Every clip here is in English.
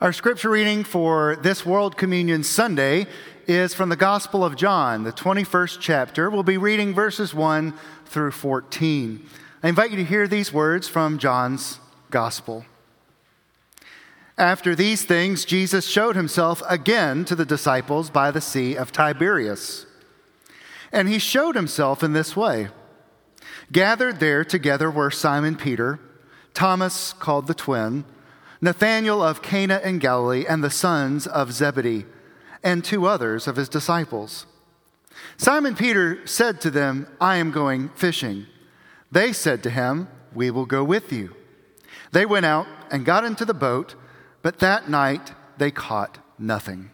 Our scripture reading for this World Communion Sunday is from the Gospel of John, the 21st chapter. We'll be reading verses 1 through 14. I invite you to hear these words from John's Gospel. After these things, Jesus showed himself again to the disciples by the Sea of Tiberias. And he showed himself in this way. Gathered there together were Simon Peter, Thomas called the twin, Nathanael of Cana in Galilee, and the sons of Zebedee, and two others of his disciples. Simon Peter said to them, I am going fishing. They said to him, We will go with you. They went out and got into the boat but that night they caught nothing.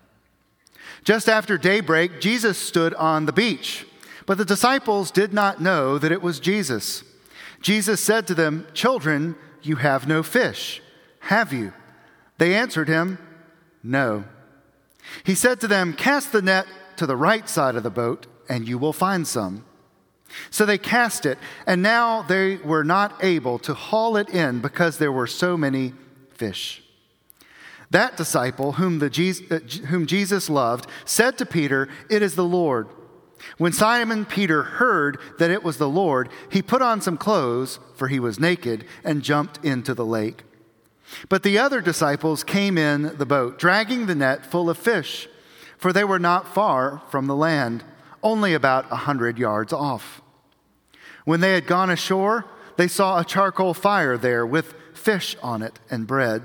Just after daybreak, Jesus stood on the beach, but the disciples did not know that it was Jesus. Jesus said to them, Children, you have no fish, have you? They answered him, No. He said to them, Cast the net to the right side of the boat, and you will find some. So they cast it, and now they were not able to haul it in because there were so many fish. That disciple, whom, the, uh, whom Jesus loved, said to Peter, It is the Lord. When Simon Peter heard that it was the Lord, he put on some clothes, for he was naked, and jumped into the lake. But the other disciples came in the boat, dragging the net full of fish, for they were not far from the land, only about a hundred yards off. When they had gone ashore, they saw a charcoal fire there with fish on it and bread.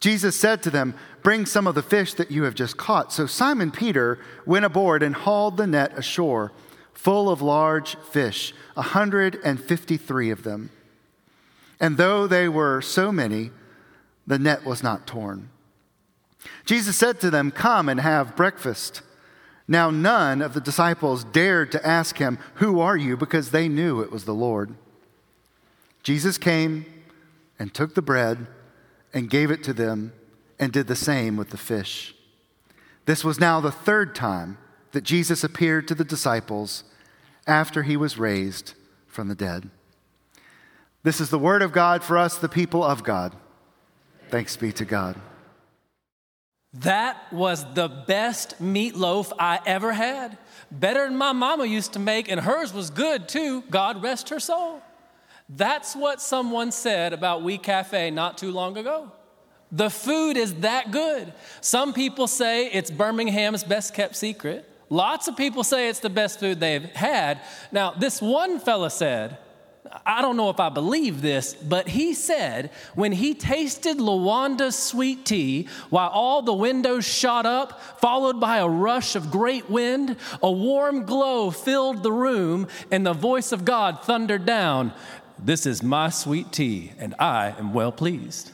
Jesus said to them, Bring some of the fish that you have just caught. So Simon Peter went aboard and hauled the net ashore, full of large fish, a 153 of them. And though they were so many, the net was not torn. Jesus said to them, Come and have breakfast. Now, none of the disciples dared to ask him, Who are you? because they knew it was the Lord. Jesus came and took the bread and gave it to them and did the same with the fish. This was now the third time that Jesus appeared to the disciples after he was raised from the dead. This is the word of God for us, the people of God. Thanks be to God. That was the best meatloaf I ever had. Better than my mama used to make, and hers was good too. God rest her soul. That's what someone said about We Cafe not too long ago. The food is that good. Some people say it's Birmingham's best kept secret. Lots of people say it's the best food they've had. Now, this one fella said, I don't know if I believe this, but he said when he tasted Lawanda's sweet tea, while all the windows shot up, followed by a rush of great wind, a warm glow filled the room, and the voice of God thundered down, this is my sweet tea, and I am well pleased.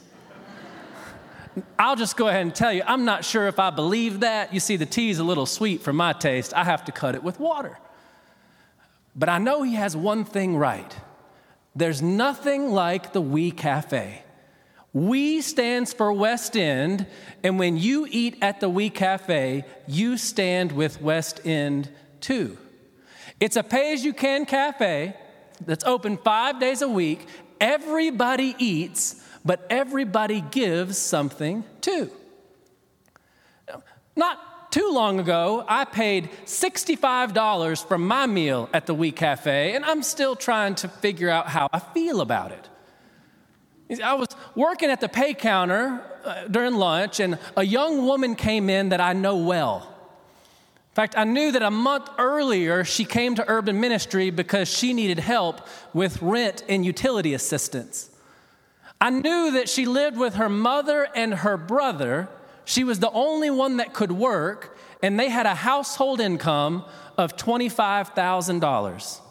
I'll just go ahead and tell you, I'm not sure if I believe that. You see, the tea is a little sweet for my taste. I have to cut it with water. But I know he has one thing right there's nothing like the We Cafe. We stands for West End, and when you eat at the We Cafe, you stand with West End too. It's a pay as you can cafe that's open five days a week. Everybody eats, but everybody gives something too. Not too long ago, I paid $65 for my meal at the We Cafe, and I'm still trying to figure out how I feel about it. I was working at the pay counter uh, during lunch, and a young woman came in that I know well In fact, I knew that a month earlier she came to urban ministry because she needed help with rent and utility assistance. I knew that she lived with her mother and her brother. She was the only one that could work, and they had a household income of $25,000.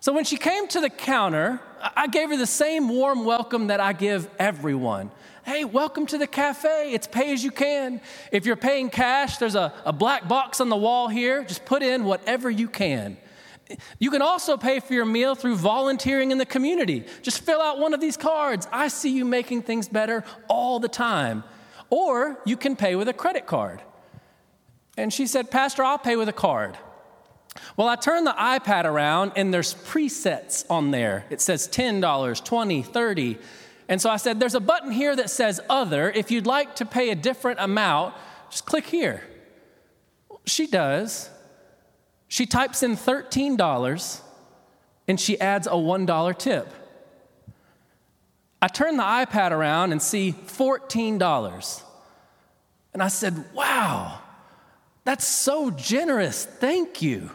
So when she came to the counter, I gave her the same warm welcome that I give everyone hey, welcome to the cafe. It's pay as you can. If you're paying cash, there's a, a black box on the wall here. Just put in whatever you can. You can also pay for your meal through volunteering in the community. Just fill out one of these cards. I see you making things better all the time. Or you can pay with a credit card. And she said, Pastor, I'll pay with a card. Well, I turned the iPad around and there's presets on there. It says $10, 20, 30. And so I said, There's a button here that says Other. If you'd like to pay a different amount, just click here. She does. She types in $13 and she adds a $1 tip. I turn the iPad around and see $14. And I said, Wow, that's so generous. Thank you.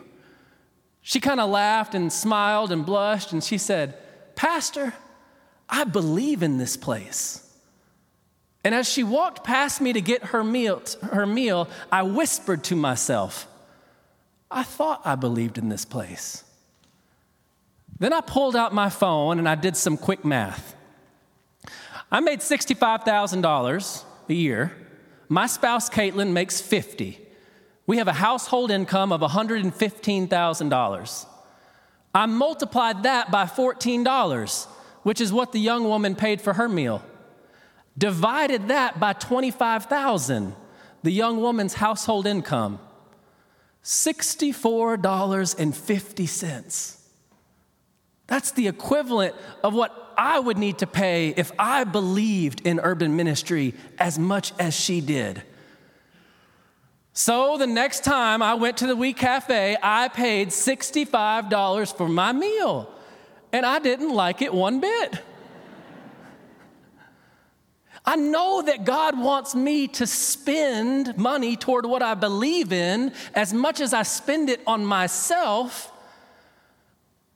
She kind of laughed and smiled and blushed, and she said, Pastor, I believe in this place. And as she walked past me to get her meal, her meal, I whispered to myself, I thought I believed in this place. Then I pulled out my phone and I did some quick math. I made $65,000 a year. My spouse, Caitlin, makes 50. We have a household income of $115,000. I multiplied that by $14, which is what the young woman paid for her meal. Divided that by 25,000, the young woman's household income. $64.50. That's the equivalent of what I would need to pay if I believed in urban ministry as much as she did. So the next time I went to the We Cafe, I paid $65 for my meal, and I didn't like it one bit. I know that God wants me to spend money toward what I believe in as much as I spend it on myself.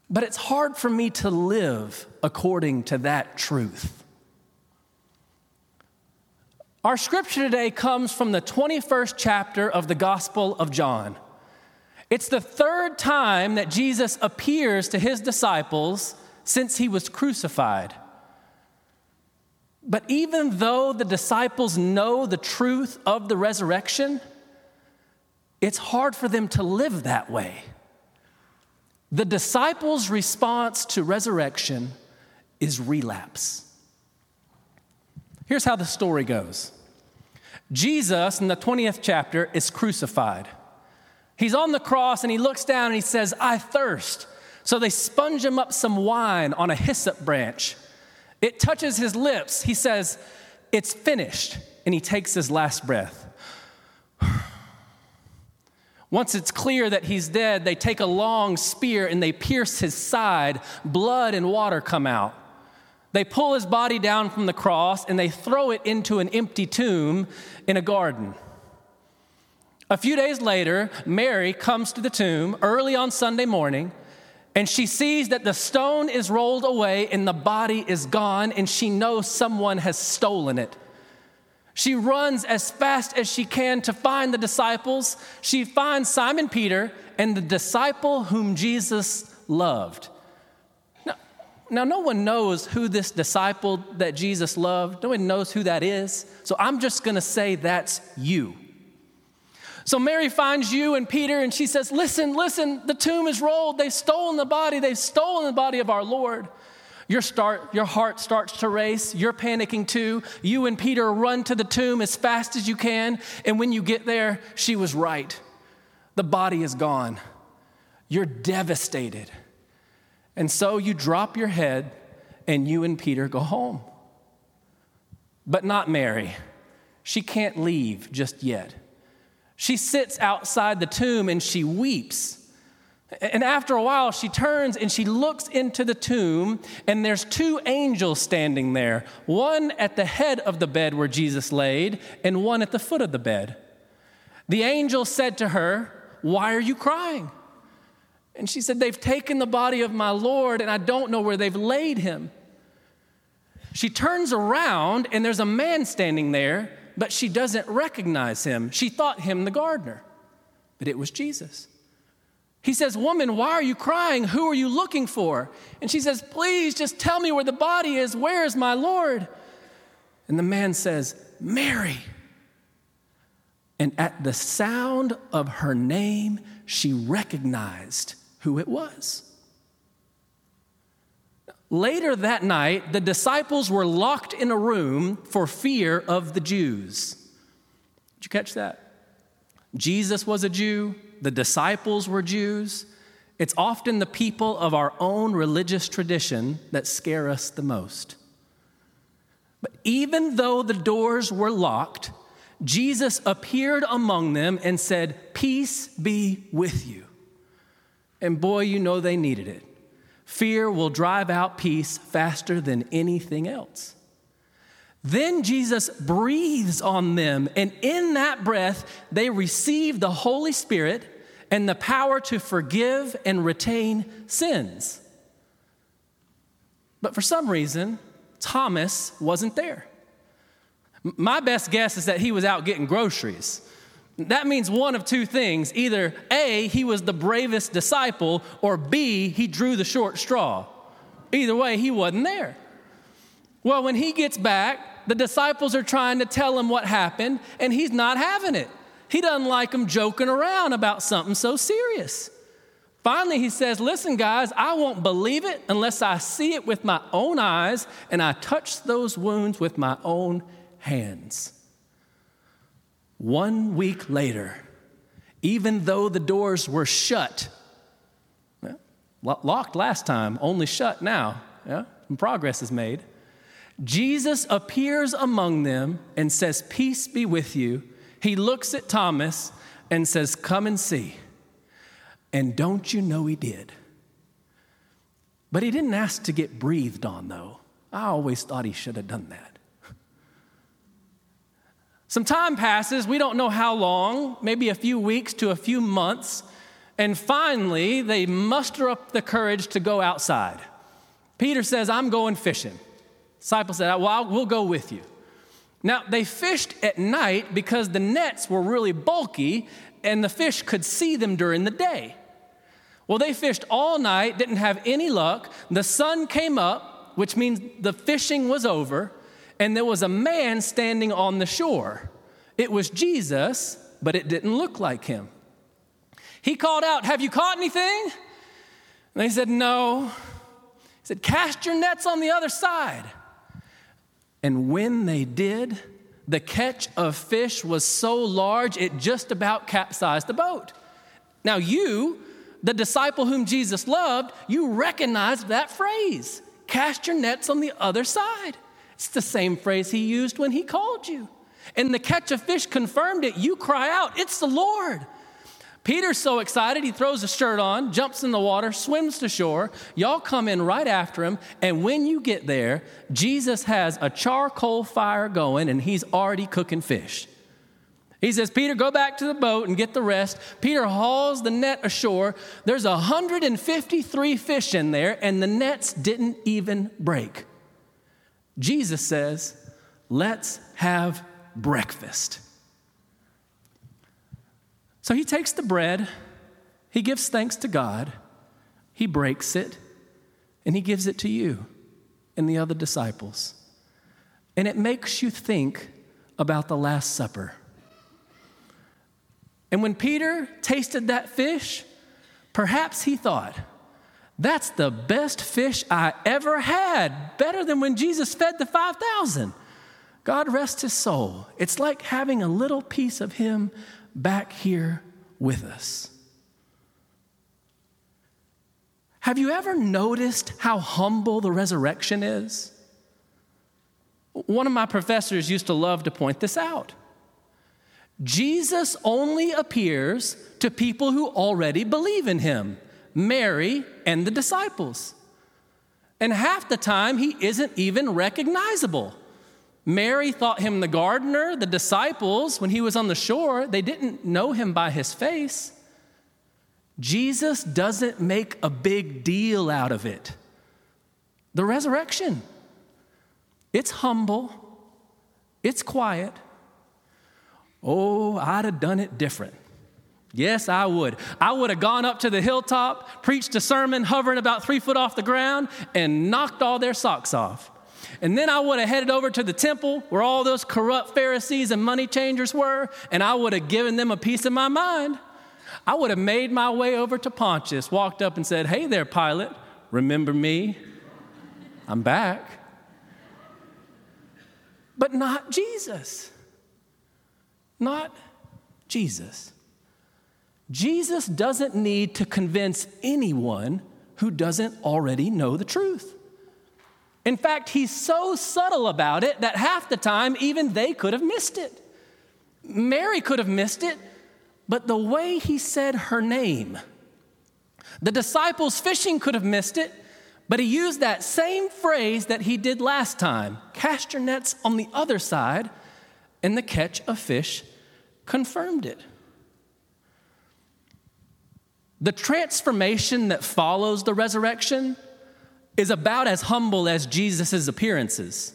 But it's hard for me to live according to that truth. Our scripture today comes from the 21st chapter of the Gospel of John. It's the third time that Jesus appears to his disciples since he was crucified. But even though the disciples know the truth of the resurrection, it's hard for them to live that way. The disciples' response to resurrection is relapse. Here's how the story goes Jesus, in the 20th chapter, is crucified. He's on the cross and he looks down and he says, I thirst. So they sponge him up some wine on a hyssop branch. It touches his lips. He says, It's finished. And he takes his last breath. Once it's clear that he's dead, they take a long spear and they pierce his side. Blood and water come out. They pull his body down from the cross and they throw it into an empty tomb in a garden. A few days later, Mary comes to the tomb early on Sunday morning and she sees that the stone is rolled away and the body is gone, and she knows someone has stolen it. She runs as fast as she can to find the disciples. She finds Simon Peter and the disciple whom Jesus loved. Now, now, no one knows who this disciple that Jesus loved, no one knows who that is. So I'm just gonna say that's you. So Mary finds you and Peter and she says, Listen, listen, the tomb is rolled. They've stolen the body. They've stolen the body of our Lord. Your, start, your heart starts to race. You're panicking too. You and Peter run to the tomb as fast as you can. And when you get there, she was right. The body is gone. You're devastated. And so you drop your head and you and Peter go home. But not Mary. She can't leave just yet. She sits outside the tomb and she weeps and after a while, she turns and she looks into the tomb, and there's two angels standing there one at the head of the bed where Jesus laid, and one at the foot of the bed. The angel said to her, Why are you crying? And she said, They've taken the body of my Lord, and I don't know where they've laid him. She turns around, and there's a man standing there, but she doesn't recognize him. She thought him the gardener, but it was Jesus. He says, Woman, why are you crying? Who are you looking for? And she says, Please just tell me where the body is. Where is my Lord? And the man says, Mary. And at the sound of her name, she recognized who it was. Later that night, the disciples were locked in a room for fear of the Jews. Did you catch that? Jesus was a Jew, the disciples were Jews. It's often the people of our own religious tradition that scare us the most. But even though the doors were locked, Jesus appeared among them and said, Peace be with you. And boy, you know they needed it. Fear will drive out peace faster than anything else. Then Jesus breathes on them, and in that breath, they receive the Holy Spirit and the power to forgive and retain sins. But for some reason, Thomas wasn't there. My best guess is that he was out getting groceries. That means one of two things either A, he was the bravest disciple, or B, he drew the short straw. Either way, he wasn't there. Well, when he gets back, the disciples are trying to tell him what happened, and he's not having it. He doesn't like them joking around about something so serious. Finally, he says, Listen, guys, I won't believe it unless I see it with my own eyes and I touch those wounds with my own hands. One week later, even though the doors were shut, locked last time, only shut now, yeah, progress is made. Jesus appears among them and says, Peace be with you. He looks at Thomas and says, Come and see. And don't you know he did? But he didn't ask to get breathed on, though. I always thought he should have done that. Some time passes, we don't know how long, maybe a few weeks to a few months, and finally they muster up the courage to go outside. Peter says, I'm going fishing. Disciples said, Well, we'll go with you. Now, they fished at night because the nets were really bulky and the fish could see them during the day. Well, they fished all night, didn't have any luck. The sun came up, which means the fishing was over, and there was a man standing on the shore. It was Jesus, but it didn't look like him. He called out, Have you caught anything? And they said, No. He said, Cast your nets on the other side. And when they did, the catch of fish was so large it just about capsized the boat. Now, you the disciple whom Jesus loved, you recognize that phrase cast your nets on the other side. It's the same phrase he used when he called you. And the catch of fish confirmed it. You cry out, It's the Lord. Peter's so excited, he throws a shirt on, jumps in the water, swims to shore. Y'all come in right after him. And when you get there, Jesus has a charcoal fire going and he's already cooking fish. He says, Peter, go back to the boat and get the rest. Peter hauls the net ashore. There's 153 fish in there, and the nets didn't even break. Jesus says, Let's have breakfast. So he takes the bread, he gives thanks to God, he breaks it, and he gives it to you and the other disciples. And it makes you think about the Last Supper. And when Peter tasted that fish, perhaps he thought, that's the best fish I ever had, better than when Jesus fed the 5,000. God rest his soul. It's like having a little piece of him back here with us. Have you ever noticed how humble the resurrection is? One of my professors used to love to point this out. Jesus only appears to people who already believe in him Mary and the disciples. And half the time, he isn't even recognizable. Mary thought him the gardener. The disciples, when he was on the shore, they didn't know him by his face. Jesus doesn't make a big deal out of it. The resurrection, it's humble, it's quiet, Oh, I'd have done it different. Yes, I would. I would have gone up to the hilltop, preached a sermon hovering about three foot off the ground, and knocked all their socks off. And then I would have headed over to the temple where all those corrupt Pharisees and money changers were, and I would have given them a piece of my mind. I would have made my way over to Pontius, walked up and said, Hey there, Pilate, remember me? I'm back. But not Jesus not Jesus. Jesus doesn't need to convince anyone who doesn't already know the truth. In fact, he's so subtle about it that half the time, even they could have missed it. Mary could have missed it, but the way he said her name, the disciples fishing could have missed it, but he used that same phrase that he did last time cast your nets on the other side, and the catch of fish confirmed it. The transformation that follows the resurrection is about as humble as Jesus' appearances.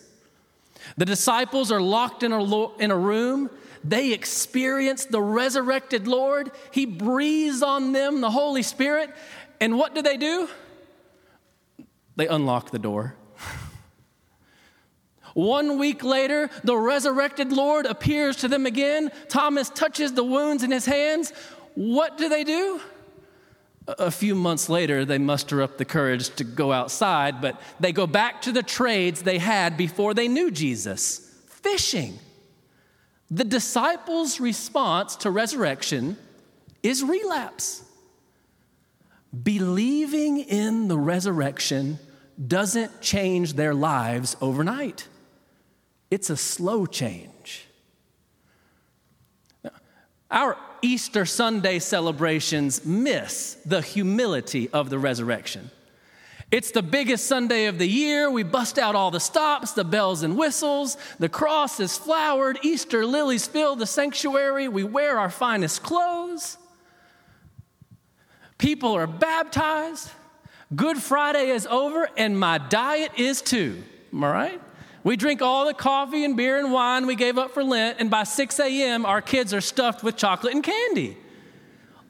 The disciples are locked in a, lo- in a room. They experience the resurrected Lord. He breathes on them the Holy Spirit. And what do they do? They unlock the door. One week later, the resurrected Lord appears to them again. Thomas touches the wounds in his hands. What do they do? A few months later, they muster up the courage to go outside, but they go back to the trades they had before they knew Jesus fishing. The disciples' response to resurrection is relapse. Believing in the resurrection doesn't change their lives overnight, it's a slow change. Our Easter Sunday celebrations miss the humility of the resurrection. It's the biggest Sunday of the year. We bust out all the stops, the bells and whistles. The cross is flowered. Easter lilies fill the sanctuary. We wear our finest clothes. People are baptized. Good Friday is over, and my diet is too. Am I right? We drink all the coffee and beer and wine we gave up for Lent, and by 6 a.m., our kids are stuffed with chocolate and candy.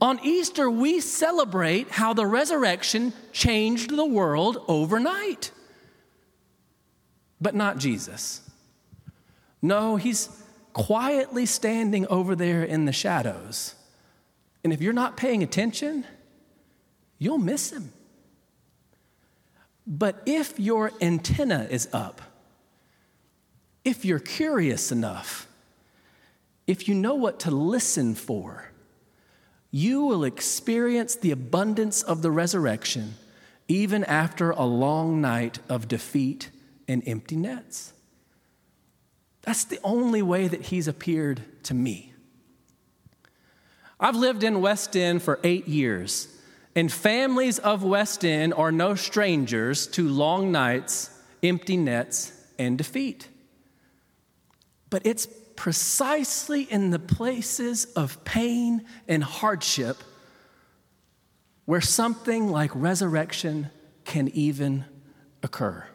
On Easter, we celebrate how the resurrection changed the world overnight. But not Jesus. No, he's quietly standing over there in the shadows. And if you're not paying attention, you'll miss him. But if your antenna is up, if you're curious enough, if you know what to listen for, you will experience the abundance of the resurrection even after a long night of defeat and empty nets. That's the only way that he's appeared to me. I've lived in West End for eight years, and families of West End are no strangers to long nights, empty nets, and defeat. But it's precisely in the places of pain and hardship where something like resurrection can even occur.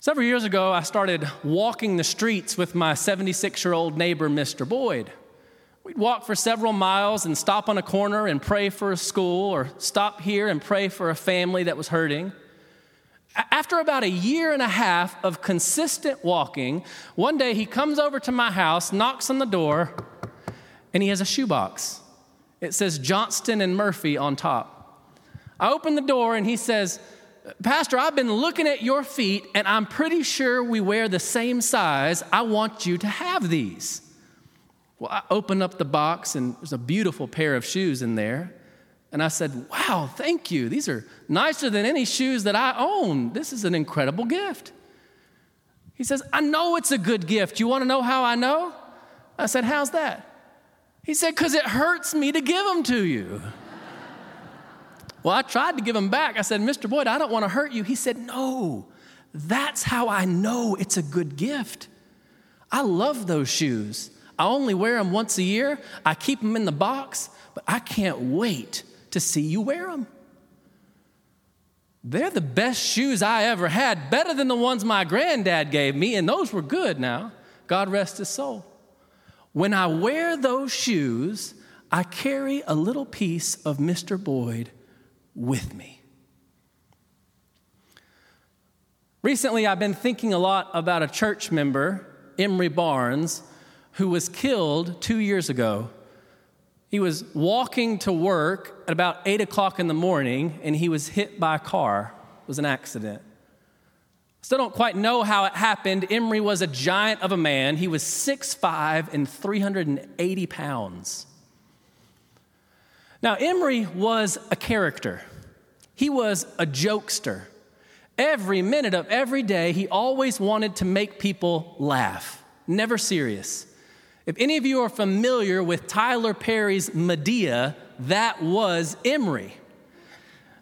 Several years ago, I started walking the streets with my 76 year old neighbor, Mr. Boyd. We'd walk for several miles and stop on a corner and pray for a school, or stop here and pray for a family that was hurting. After about a year and a half of consistent walking, one day he comes over to my house, knocks on the door, and he has a shoebox. It says Johnston and Murphy on top. I open the door and he says, Pastor, I've been looking at your feet and I'm pretty sure we wear the same size. I want you to have these. Well, I open up the box and there's a beautiful pair of shoes in there. And I said, Wow, thank you. These are nicer than any shoes that I own. This is an incredible gift. He says, I know it's a good gift. You want to know how I know? I said, How's that? He said, Because it hurts me to give them to you. well, I tried to give them back. I said, Mr. Boyd, I don't want to hurt you. He said, No, that's how I know it's a good gift. I love those shoes. I only wear them once a year. I keep them in the box, but I can't wait to see you wear them. They're the best shoes I ever had, better than the ones my granddad gave me, and those were good now. God rest his soul. When I wear those shoes, I carry a little piece of Mr. Boyd with me. Recently, I've been thinking a lot about a church member, Emery Barnes, who was killed two years ago he was walking to work at about 8 o'clock in the morning and he was hit by a car. It was an accident. Still don't quite know how it happened. Emery was a giant of a man. He was 6'5 and 380 pounds. Now, Emery was a character, he was a jokester. Every minute of every day, he always wanted to make people laugh, never serious. If any of you are familiar with Tyler Perry's Madea, that was Emery.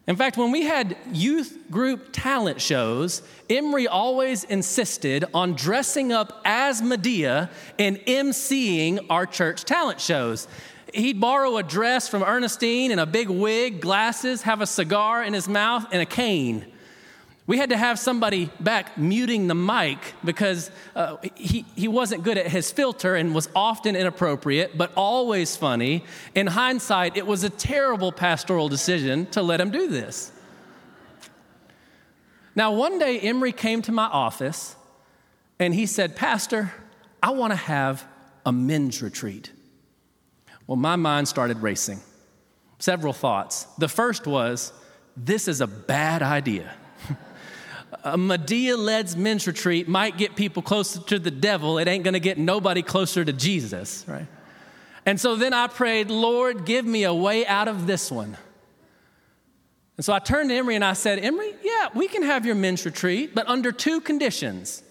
In fact, when we had youth group talent shows, Emery always insisted on dressing up as Madea and emceeing our church talent shows. He'd borrow a dress from Ernestine and a big wig, glasses, have a cigar in his mouth, and a cane. We had to have somebody back muting the mic because uh, he, he wasn't good at his filter and was often inappropriate, but always funny. In hindsight, it was a terrible pastoral decision to let him do this. Now, one day, Emery came to my office and he said, Pastor, I want to have a men's retreat. Well, my mind started racing. Several thoughts. The first was, this is a bad idea a Madea led men's retreat might get people closer to the devil. It ain't going to get nobody closer to Jesus, right? And so then I prayed, Lord, give me a way out of this one. And so I turned to Emery and I said, Emery, yeah, we can have your men's retreat, but under two conditions.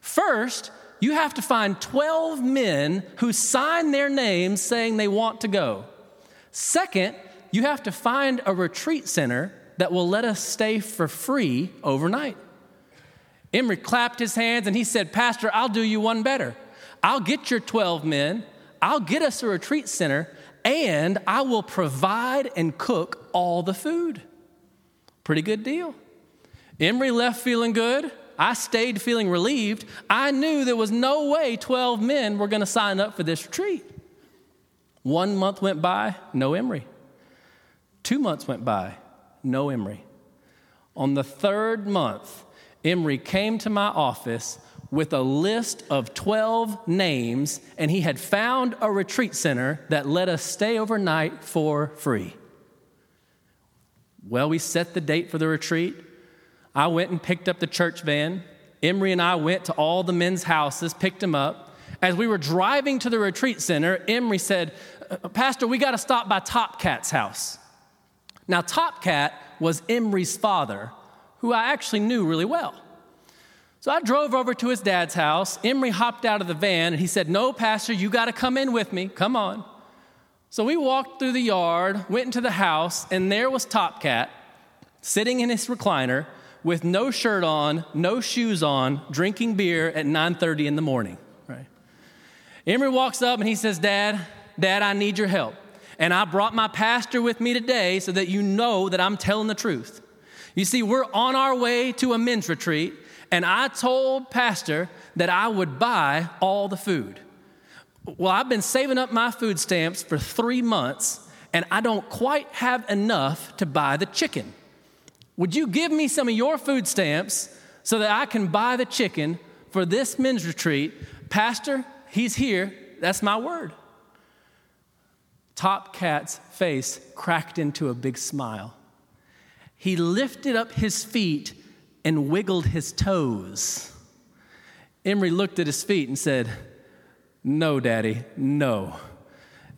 First, you have to find 12 men who sign their names saying they want to go. Second, you have to find a retreat center that will let us stay for free overnight. Emery clapped his hands and he said, Pastor, I'll do you one better. I'll get your 12 men, I'll get us a retreat center, and I will provide and cook all the food. Pretty good deal. Emery left feeling good. I stayed feeling relieved. I knew there was no way 12 men were going to sign up for this retreat. One month went by, no Emery. Two months went by, no Emery. On the third month, Emery came to my office with a list of 12 names, and he had found a retreat center that let us stay overnight for free. Well, we set the date for the retreat. I went and picked up the church van. Emery and I went to all the men's houses, picked them up. As we were driving to the retreat center, Emery said, uh, Pastor, we got to stop by Top Cat's house. Now, Top Cat was Emery's father, who I actually knew really well. So I drove over to his dad's house. Emery hopped out of the van and he said, No, Pastor, you got to come in with me. Come on. So we walked through the yard, went into the house, and there was Top Cat sitting in his recliner with no shirt on, no shoes on, drinking beer at 9:30 in the morning. Right? Emery walks up and he says, Dad, Dad, I need your help. And I brought my pastor with me today so that you know that I'm telling the truth. You see, we're on our way to a men's retreat, and I told Pastor that I would buy all the food. Well, I've been saving up my food stamps for three months, and I don't quite have enough to buy the chicken. Would you give me some of your food stamps so that I can buy the chicken for this men's retreat? Pastor, he's here. That's my word. Top Cat's face cracked into a big smile. He lifted up his feet and wiggled his toes. Emery looked at his feet and said, No, Daddy, no.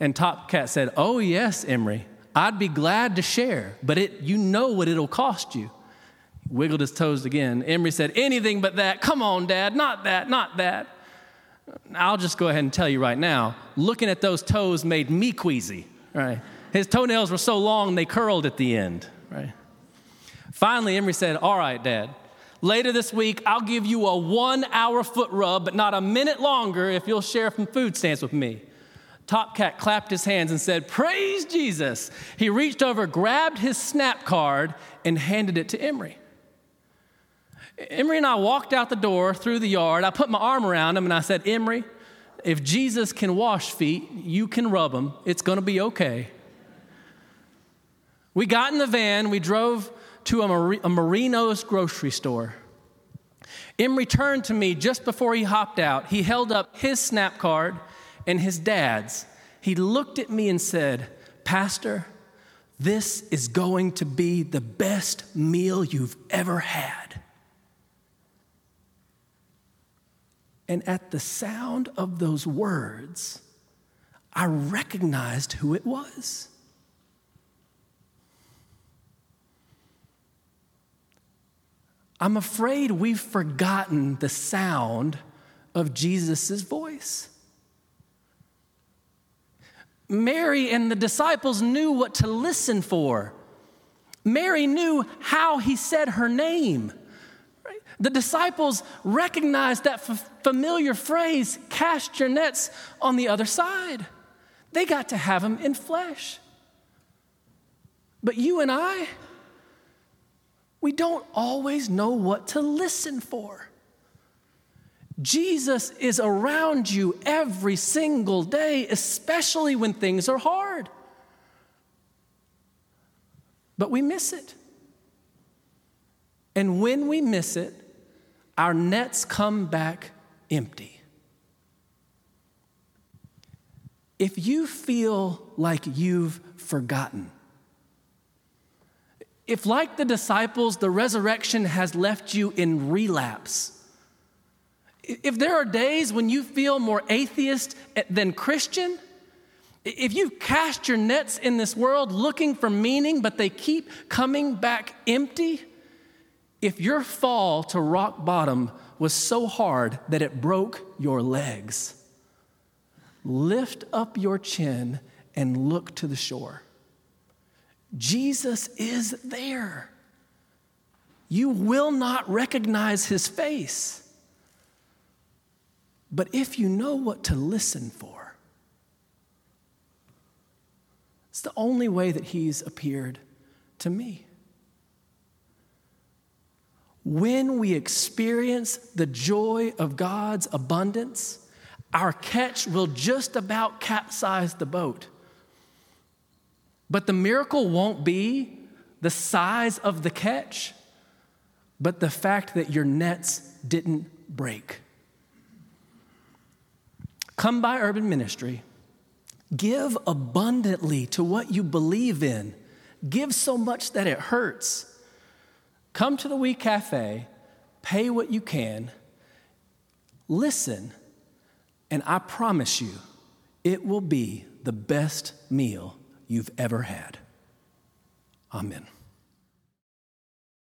And Top Cat said, Oh, yes, Emery, I'd be glad to share, but it, you know what it'll cost you. Wiggled his toes again. Emery said, Anything but that. Come on, Dad, not that, not that. I'll just go ahead and tell you right now looking at those toes made me queasy, right? His toenails were so long they curled at the end, right? Finally, Emery said, All right, Dad, later this week I'll give you a one hour foot rub, but not a minute longer if you'll share some food stamps with me. Top Cat clapped his hands and said, Praise Jesus. He reached over, grabbed his snap card, and handed it to Emery. Emery and I walked out the door through the yard. I put my arm around him and I said, Emery, if Jesus can wash feet, you can rub them. It's going to be okay. We got in the van, we drove to a, Mar- a Marino's grocery store. Emery turned to me just before he hopped out. He held up his snap card and his dad's. He looked at me and said, Pastor, this is going to be the best meal you've ever had. And at the sound of those words, I recognized who it was. I'm afraid we've forgotten the sound of Jesus' voice. Mary and the disciples knew what to listen for. Mary knew how he said her name. The disciples recognized that f- familiar phrase, cast your nets on the other side. They got to have him in flesh. But you and I, we don't always know what to listen for. Jesus is around you every single day, especially when things are hard. But we miss it. And when we miss it, our nets come back empty. If you feel like you've forgotten, if, like the disciples, the resurrection has left you in relapse, if there are days when you feel more atheist eh, than Christian, if you've cast your nets in this world looking for meaning, but they keep coming back empty, if your fall to rock bottom was so hard that it broke your legs, lift up your chin and look to the shore. Jesus is there. You will not recognize his face. But if you know what to listen for, it's the only way that he's appeared to me. When we experience the joy of God's abundance, our catch will just about capsize the boat. But the miracle won't be the size of the catch, but the fact that your nets didn't break. Come by Urban Ministry. Give abundantly to what you believe in. Give so much that it hurts. Come to the We Cafe, pay what you can, listen, and I promise you, it will be the best meal you've ever had. Amen.